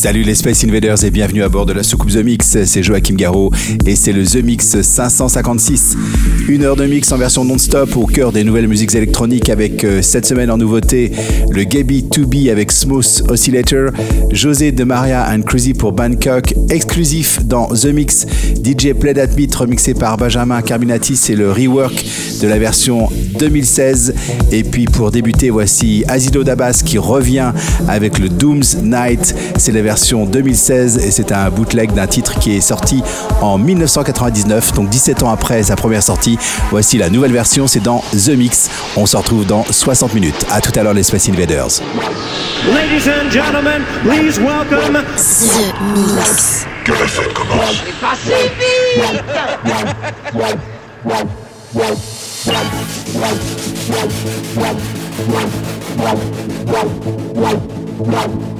Salut les Space Invaders et bienvenue à bord de la soucoupe The Mix, c'est Joachim Garraud et c'est le The Mix 556. Une heure de mix en version non-stop au cœur des nouvelles musiques électroniques avec euh, cette semaine en nouveauté le Gaby 2B avec Smooth Oscillator, José de Maria and Cruzy pour Bangkok, exclusif dans The Mix, DJ Play That remixé par Benjamin Carminati, c'est le rework de la version 2016 et puis pour débuter voici Azido Dabas qui revient avec le Dooms Night, c'est la version 2016 et c'est un bootleg d'un titre qui est sorti en 1999, donc 17 ans après sa première sortie. Voici la nouvelle version, c'est dans The Mix. On se retrouve dans 60 minutes. À tout à l'heure les Space Invaders. Ladies and gentlemen, please welcome The Mix. Que la fête commence.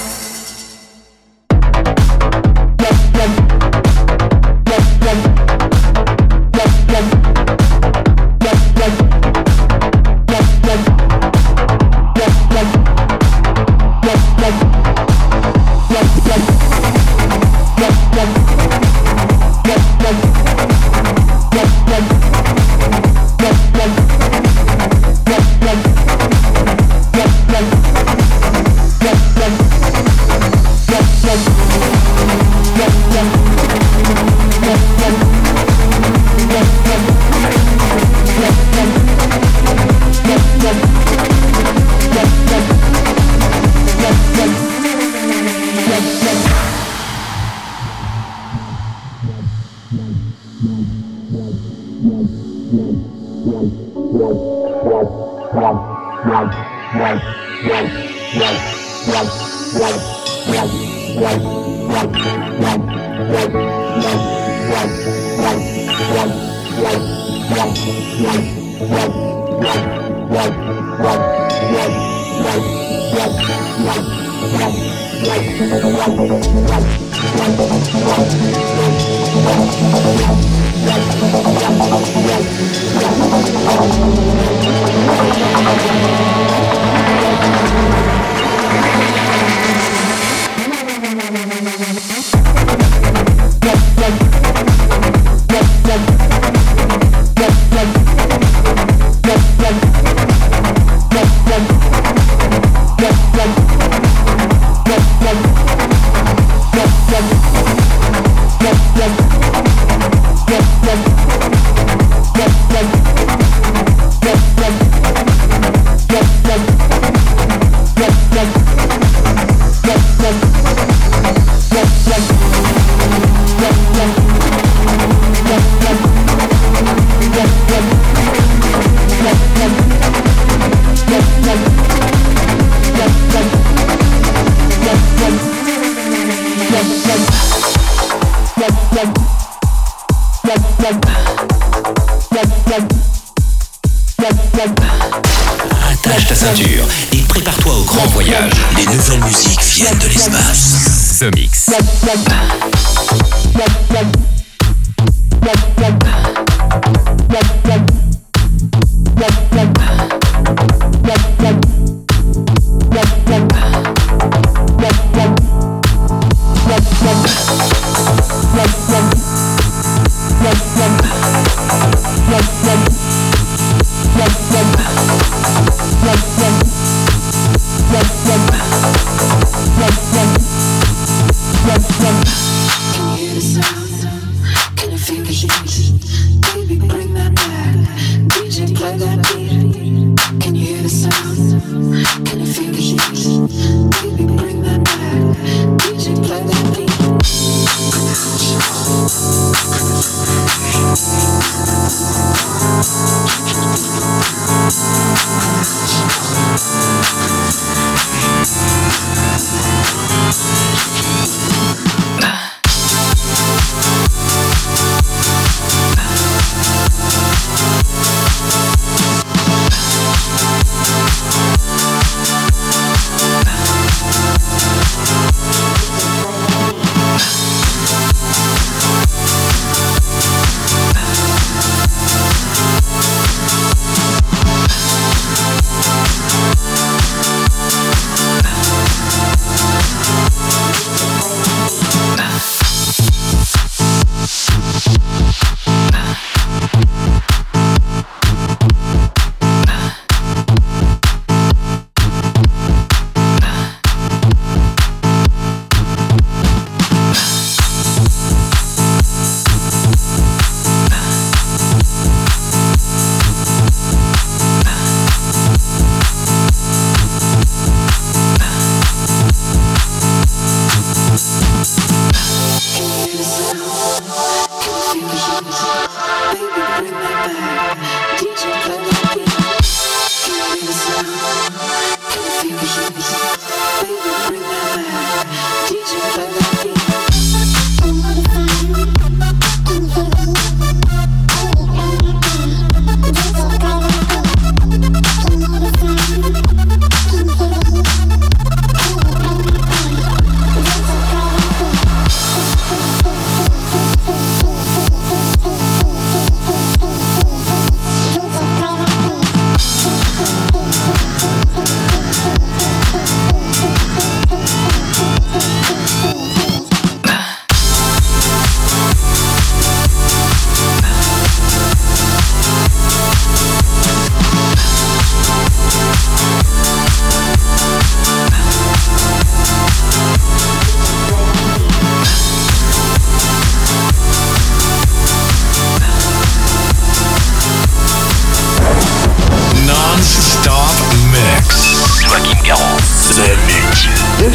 Mix.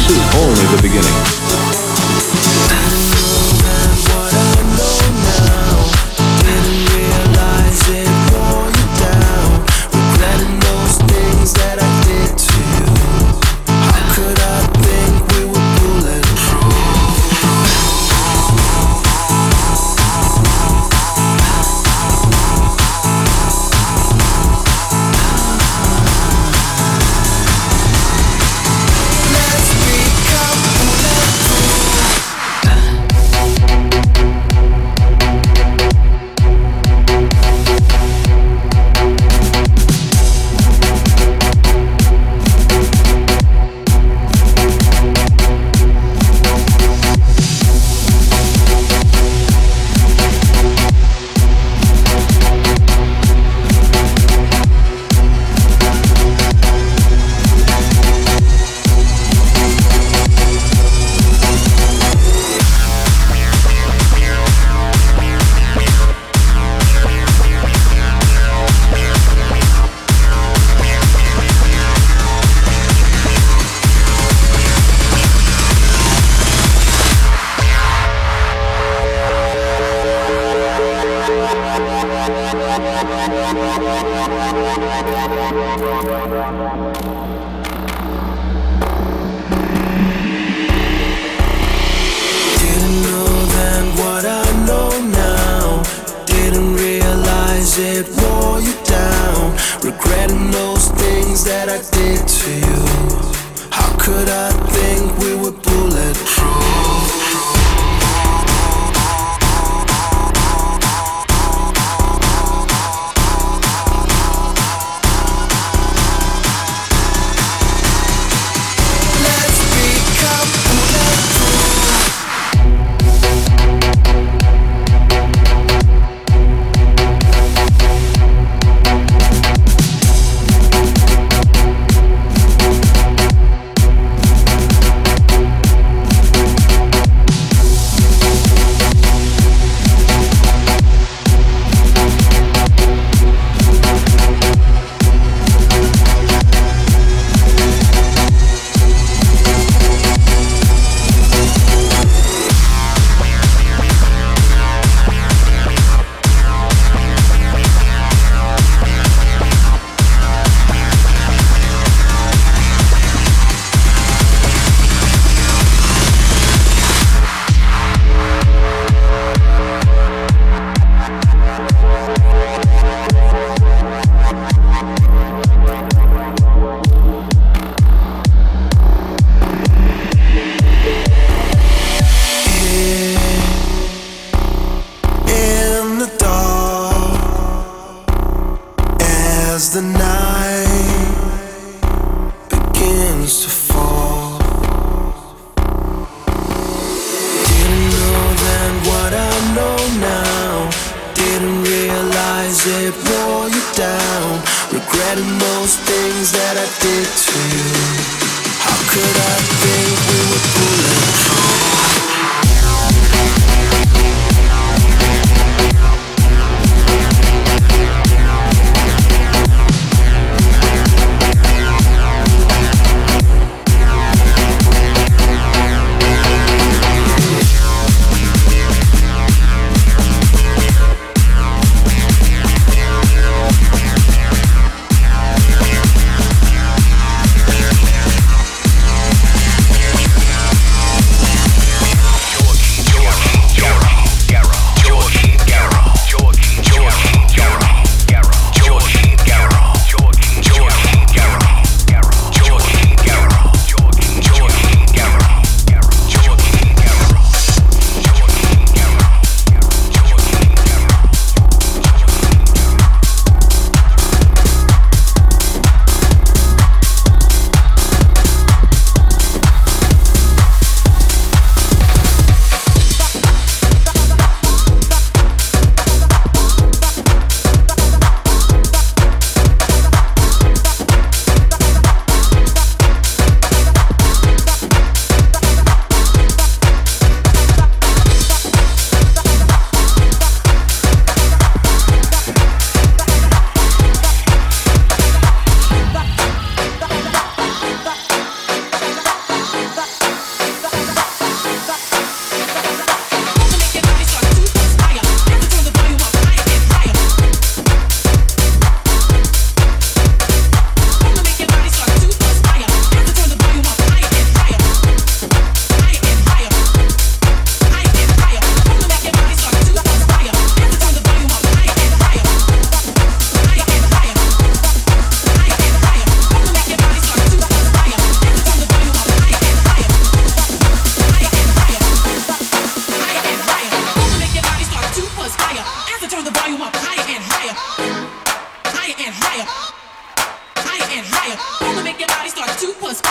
Is only the beginning.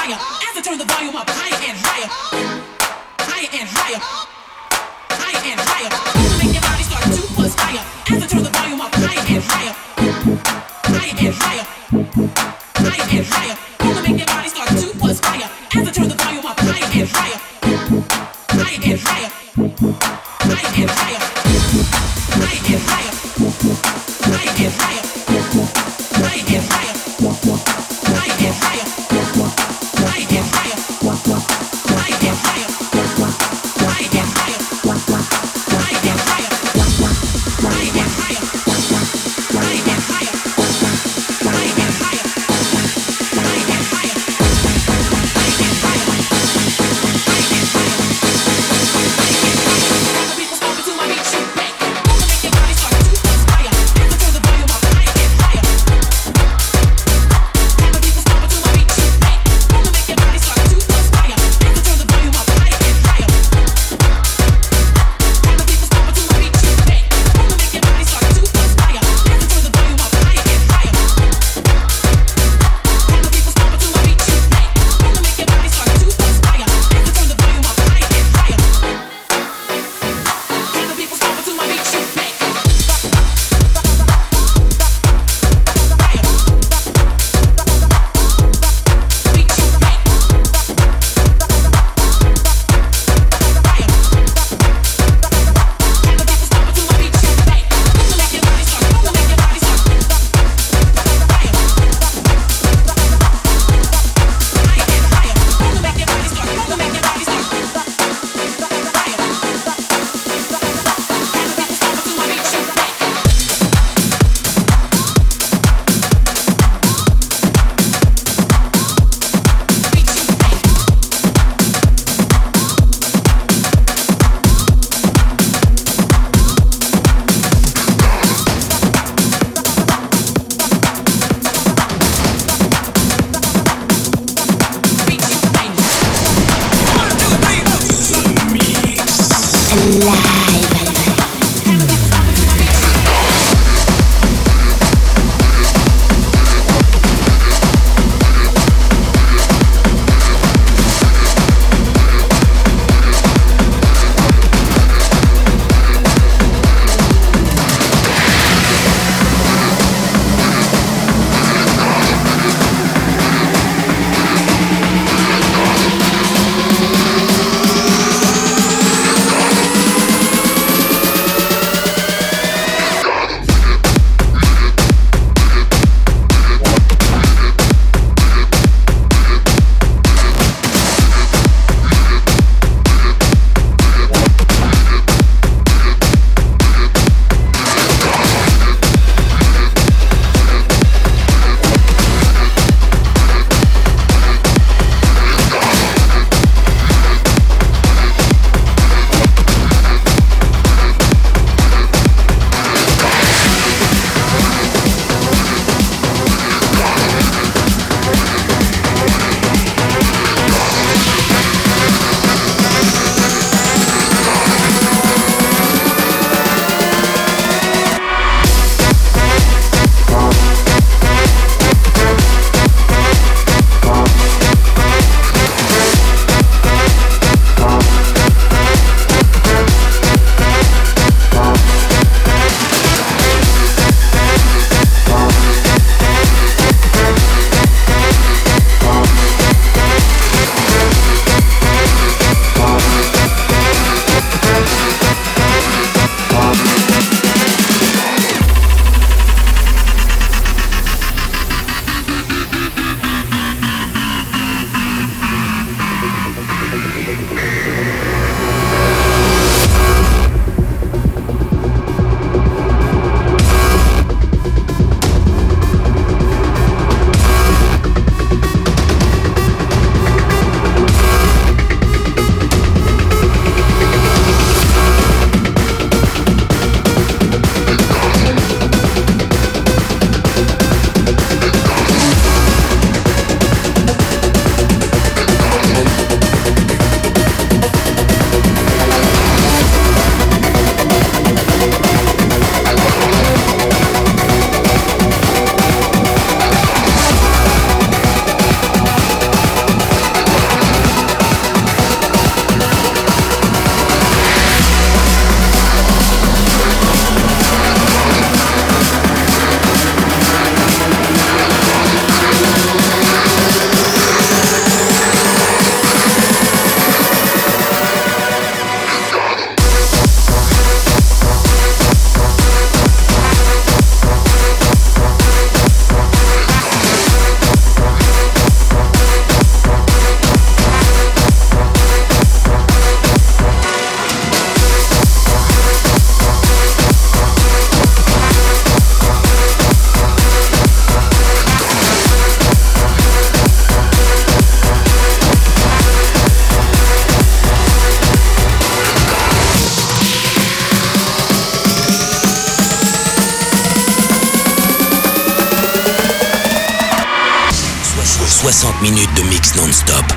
Fire. As I turn the volume up higher higher,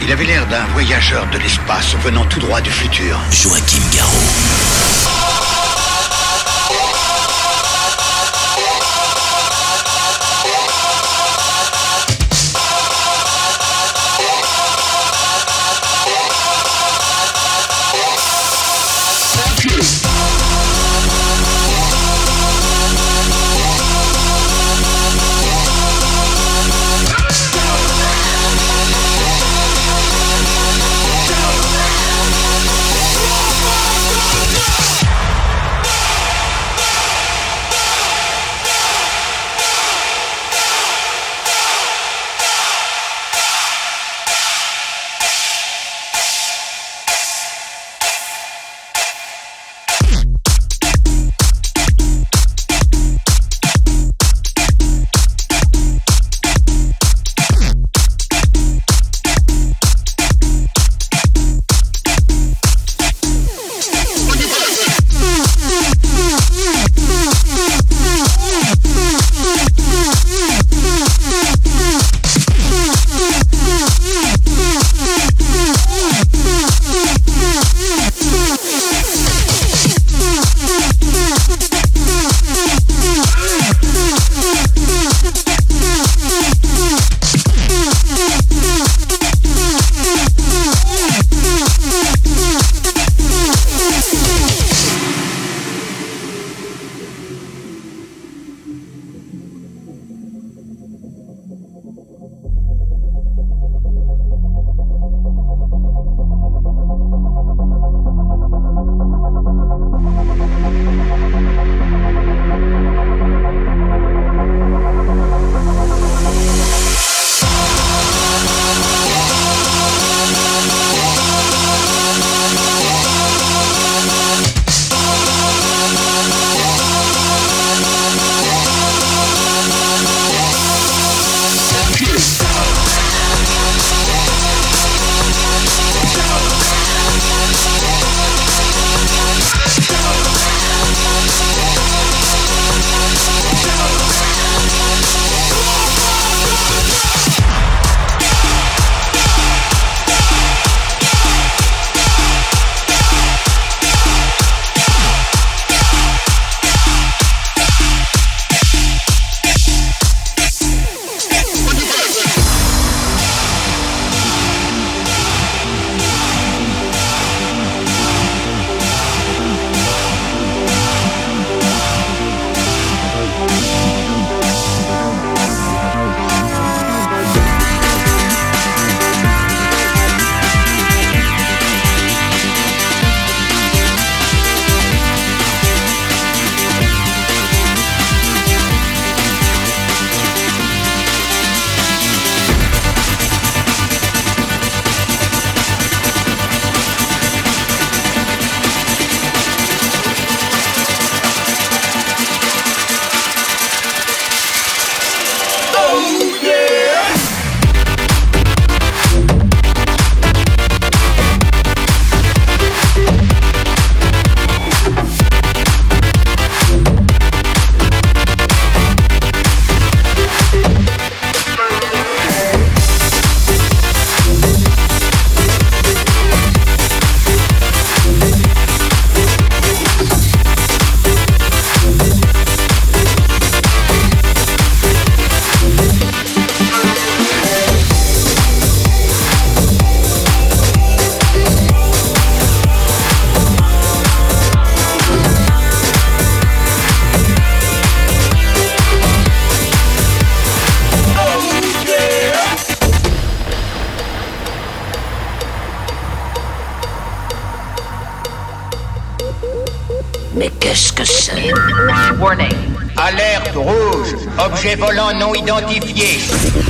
Il avait l'air d'un voyageur de l'espace venant tout droit du futur. Joachim Garraud.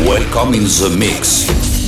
Welcome in the mix.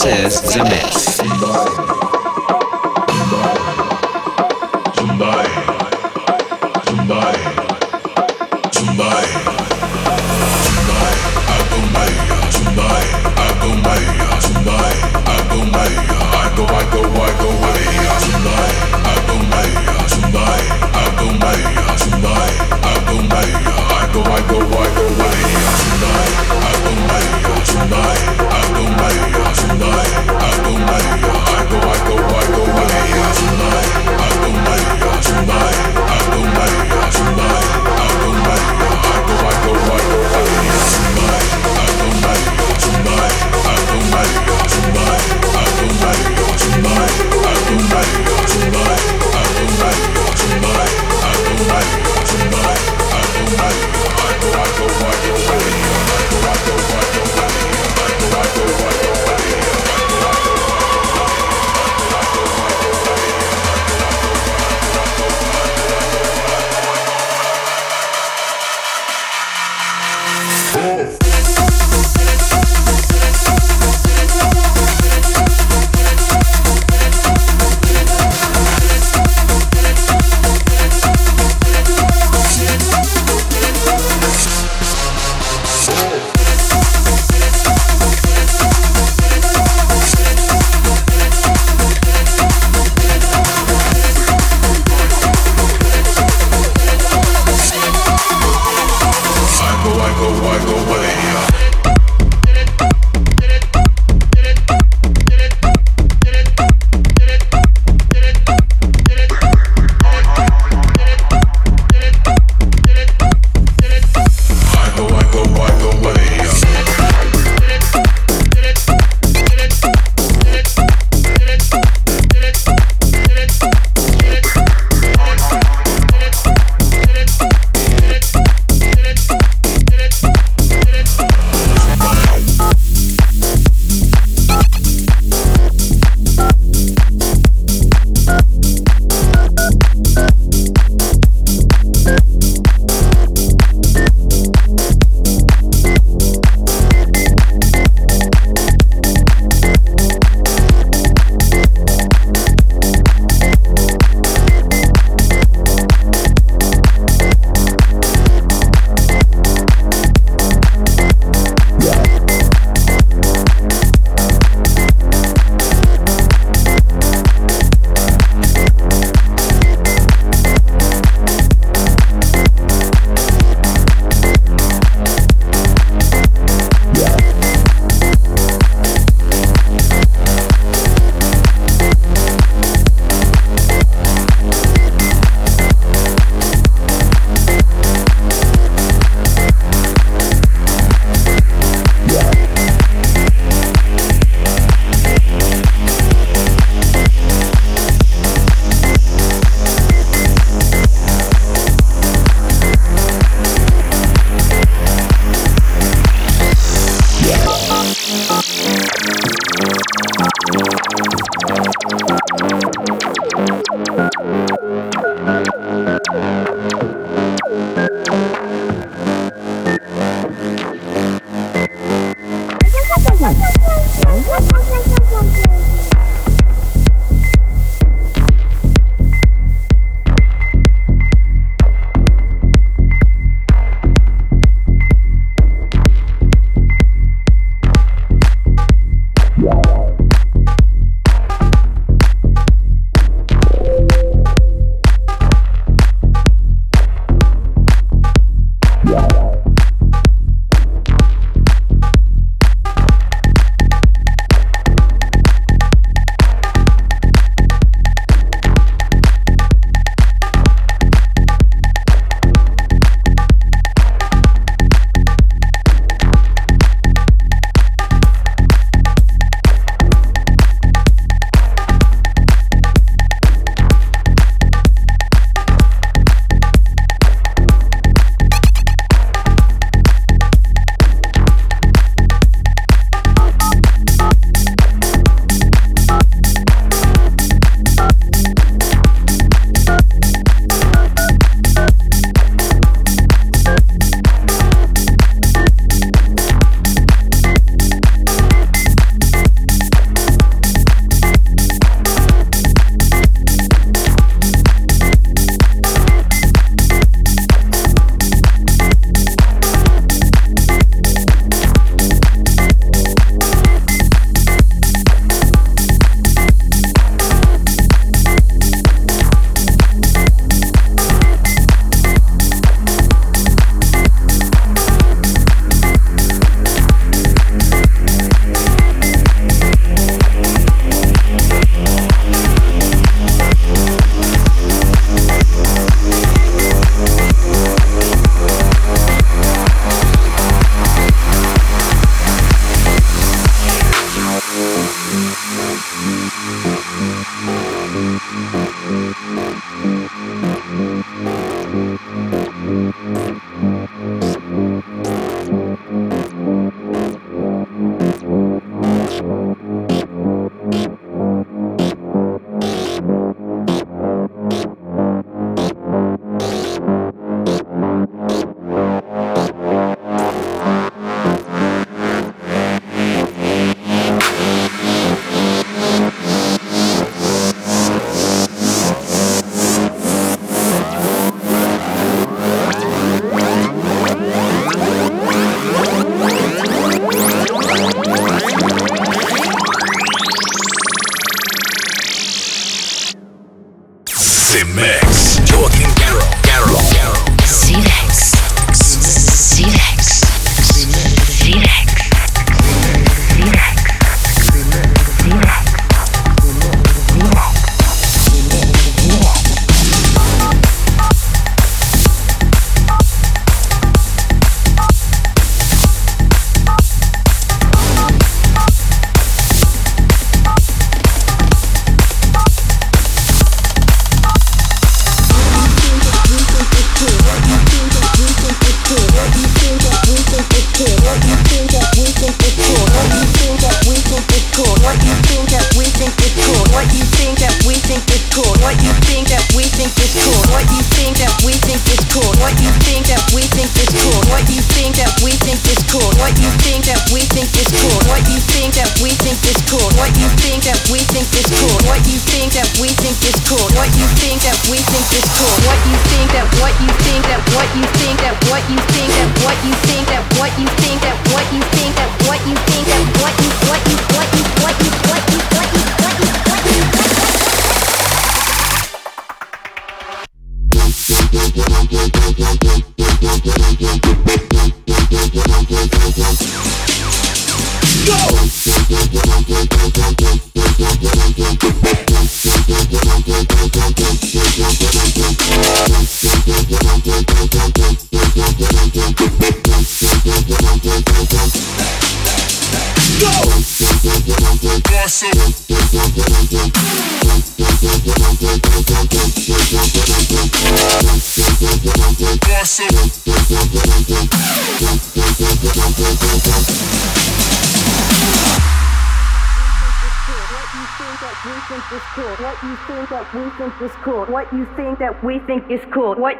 This is The Mix.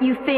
You think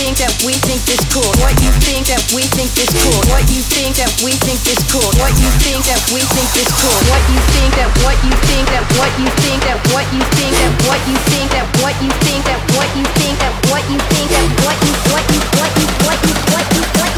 that we think is cool. What you think that we think is cool. What you think that we think is cool. What you think that we think is cool. What you think that what you think that what you think that what you think that what you think that what you think that what you think that what you think that what you what you what you what you what you what you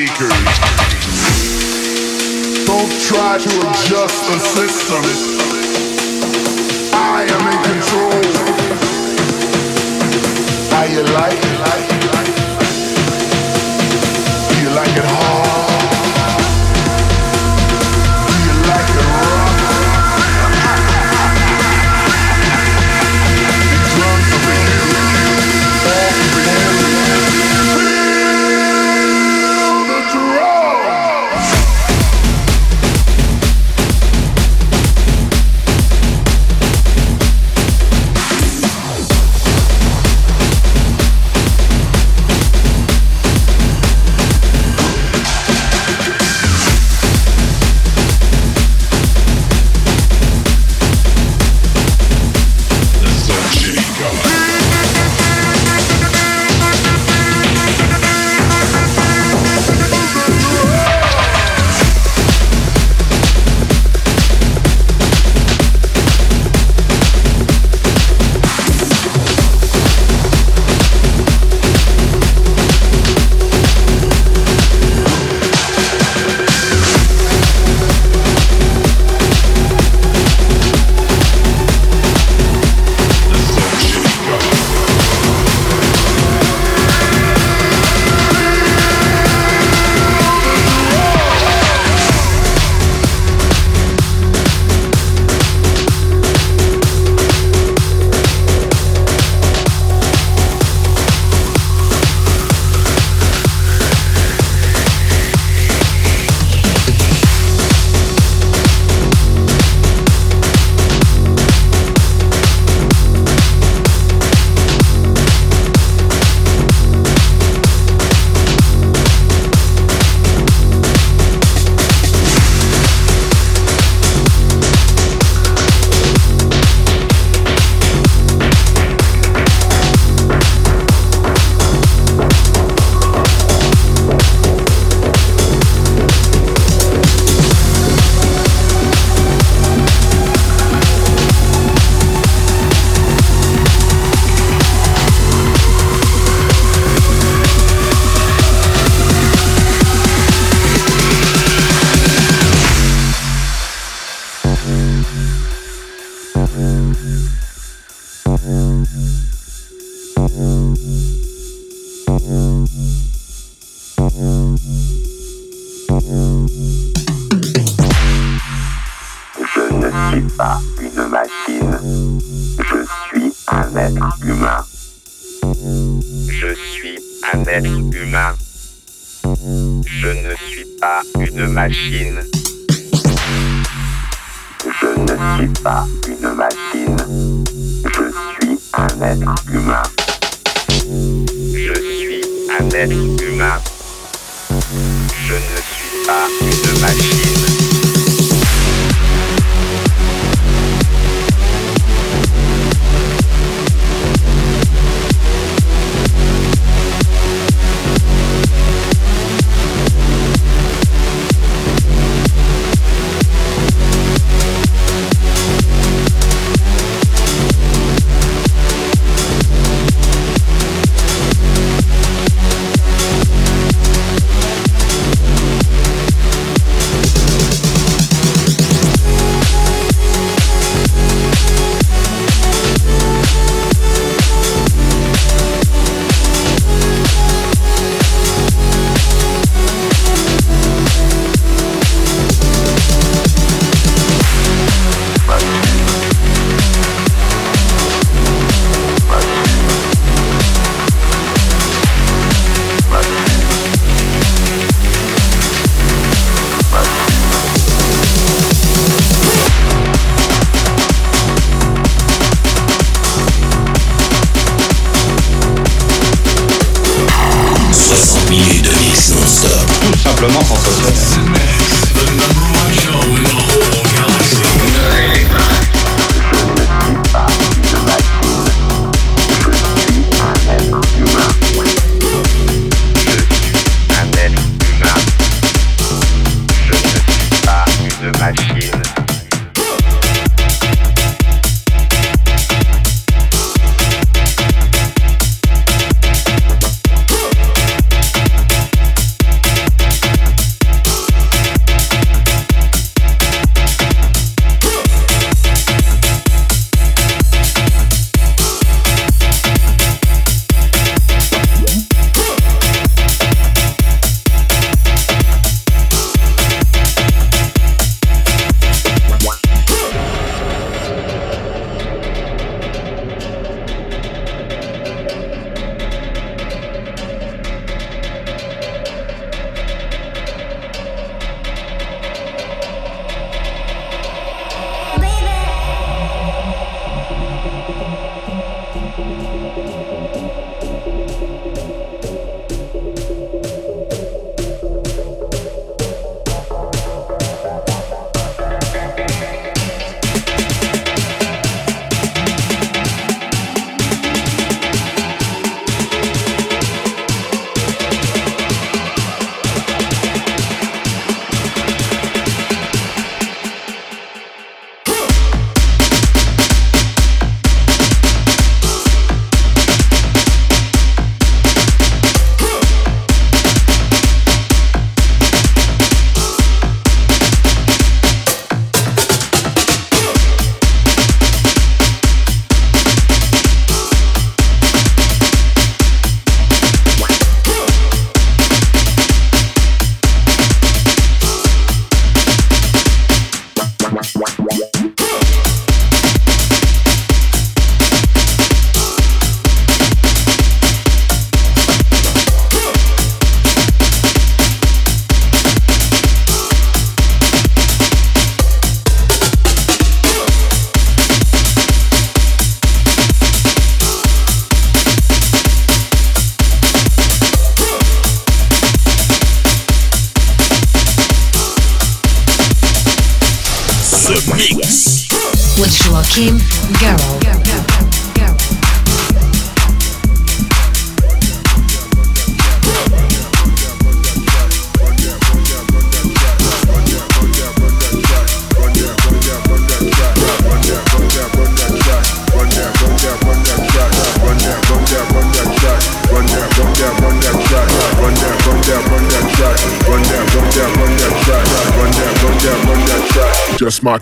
speakers. Don't try to adjust the system. I am in control. How you like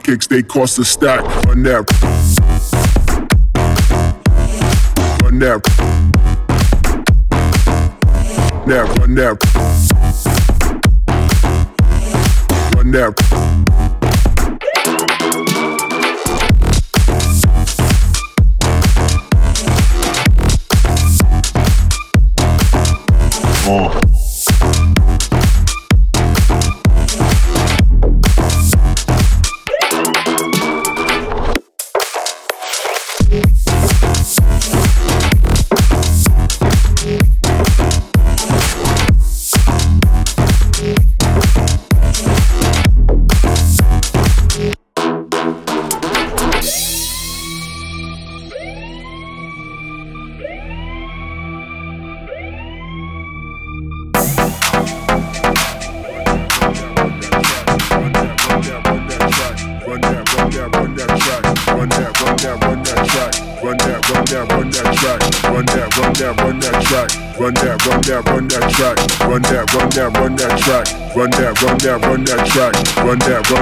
kicks, they cost a stack. Run that. Run that. That run that. Run that. Run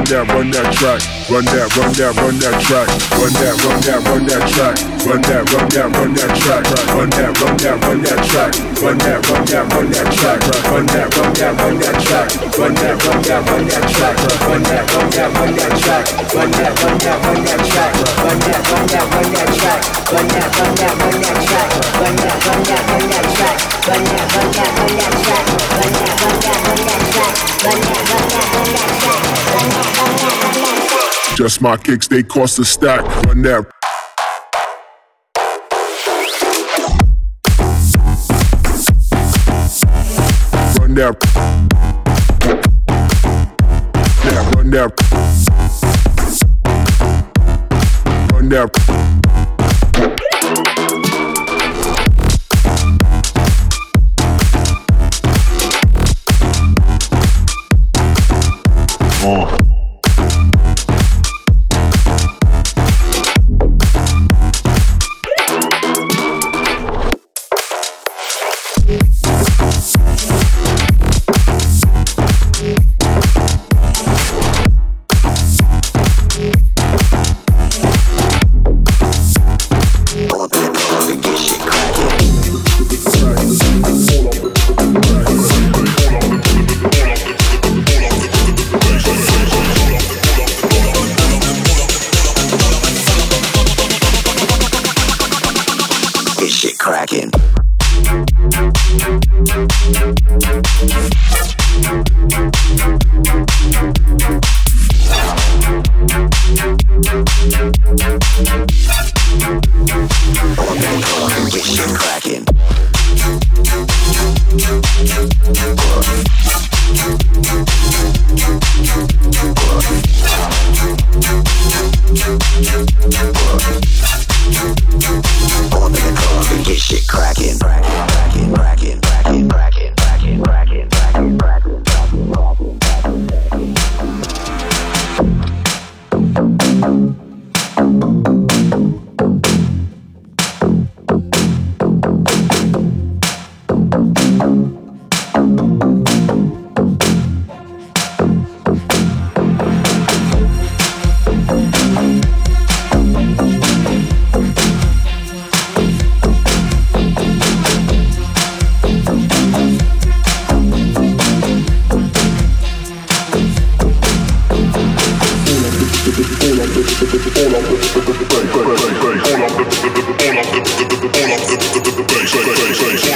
that, run that, track. Run that, run that, run that track. Run that, run that, run that track. Run that, run that, run that track. Run that, run that, run that track. Run that, run that, run that track. Run that, run that, run that track. Run that, run that, run that track. Run that, run that, run that track. Run that, run that, run that track. Run that, run that, run that track. Run that, run that, run that track. Run that, run that, run that track. Run that, run that, run that track. Run that, run that, run that track. Run that, run that, run that track. Run that, run that, run that track. Just my kicks, they cost a stack. Run that. Run that. Yeah, run that. Run that.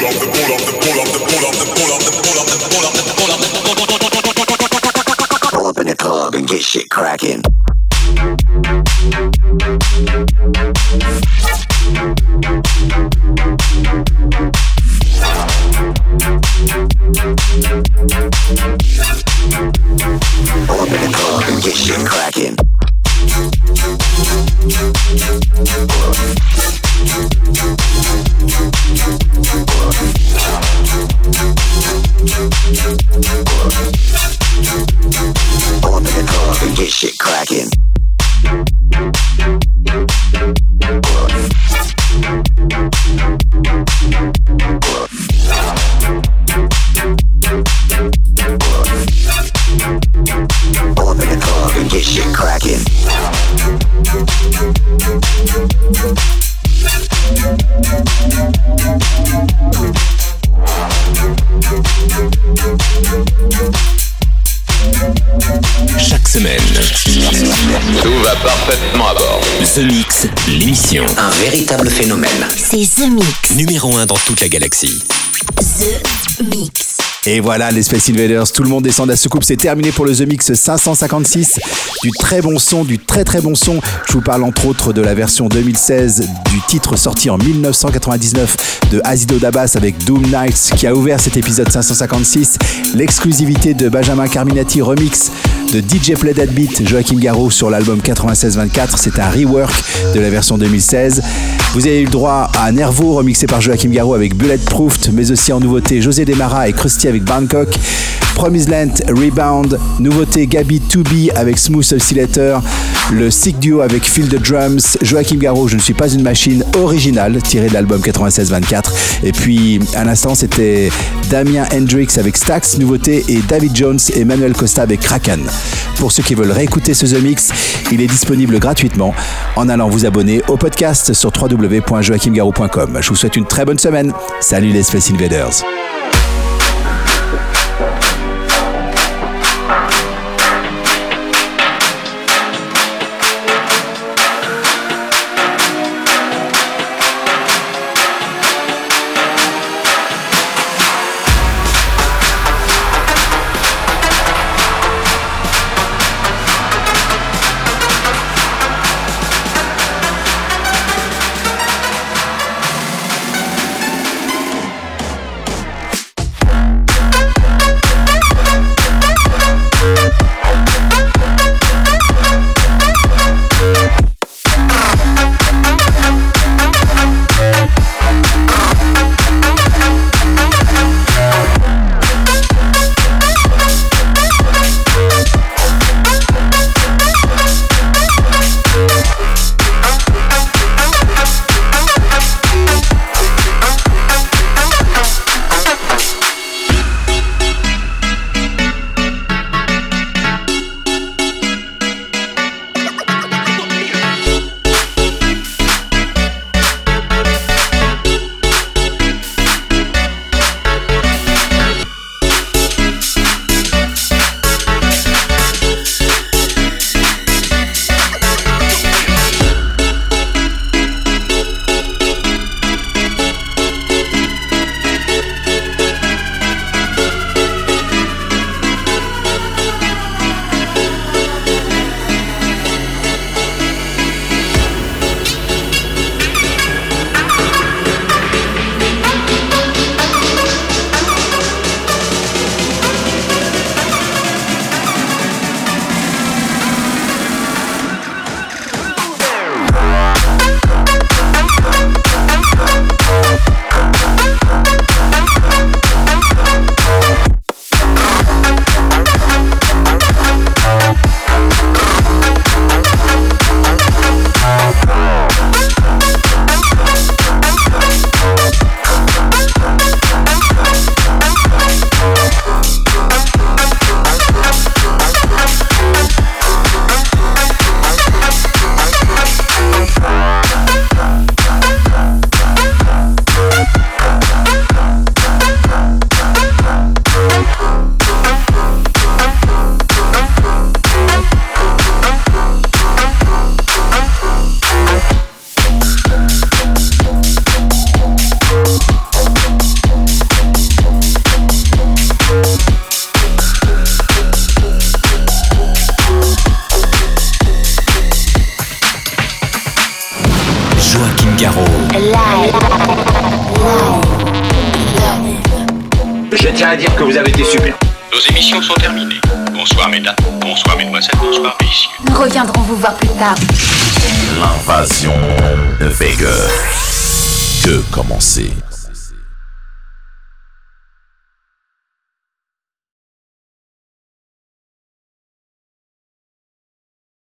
hold on the corner. The Mix. numéro 1 dans toute la galaxie. The Mix. Et voilà, les Space Invaders, tout le monde descend de la soucoupe. C'est terminé pour le The Mix 556. Du très bon son, du très très bon son. Je vous parle entre autres de la version 2016 du titre sorti en 1999 de Azido Dabas avec Doom Nights qui a ouvert cet épisode 556. L'exclusivité de Benjamin Carminati remix de DJ Play That Beat Joachim Garraud sur l'album 9624. C'est un rework de la version 2016. Vous avez eu le droit à Nervo remixé par Joachim Garraud avec Bulletproof, mais aussi en nouveauté José Demara et Krusty avec Bangkok. Promised Land, Rebound, nouveauté Gabi 2B avec Smooth Oscillator, le Sick Duo avec Feel the Drums, Joachim Garraud, Je ne suis pas une machine originale tiré de l'album 96-24. Et puis à l'instant c'était Damien Hendrix avec Stax, nouveauté, et David Jones et Manuel Costa avec Kraken. Pour ceux qui veulent réécouter ce The Mix, il est disponible gratuitement en allant vous abonner au podcast sur www.joachimgarou.com. Je vous souhaite une très bonne semaine. Salut les Space Invaders.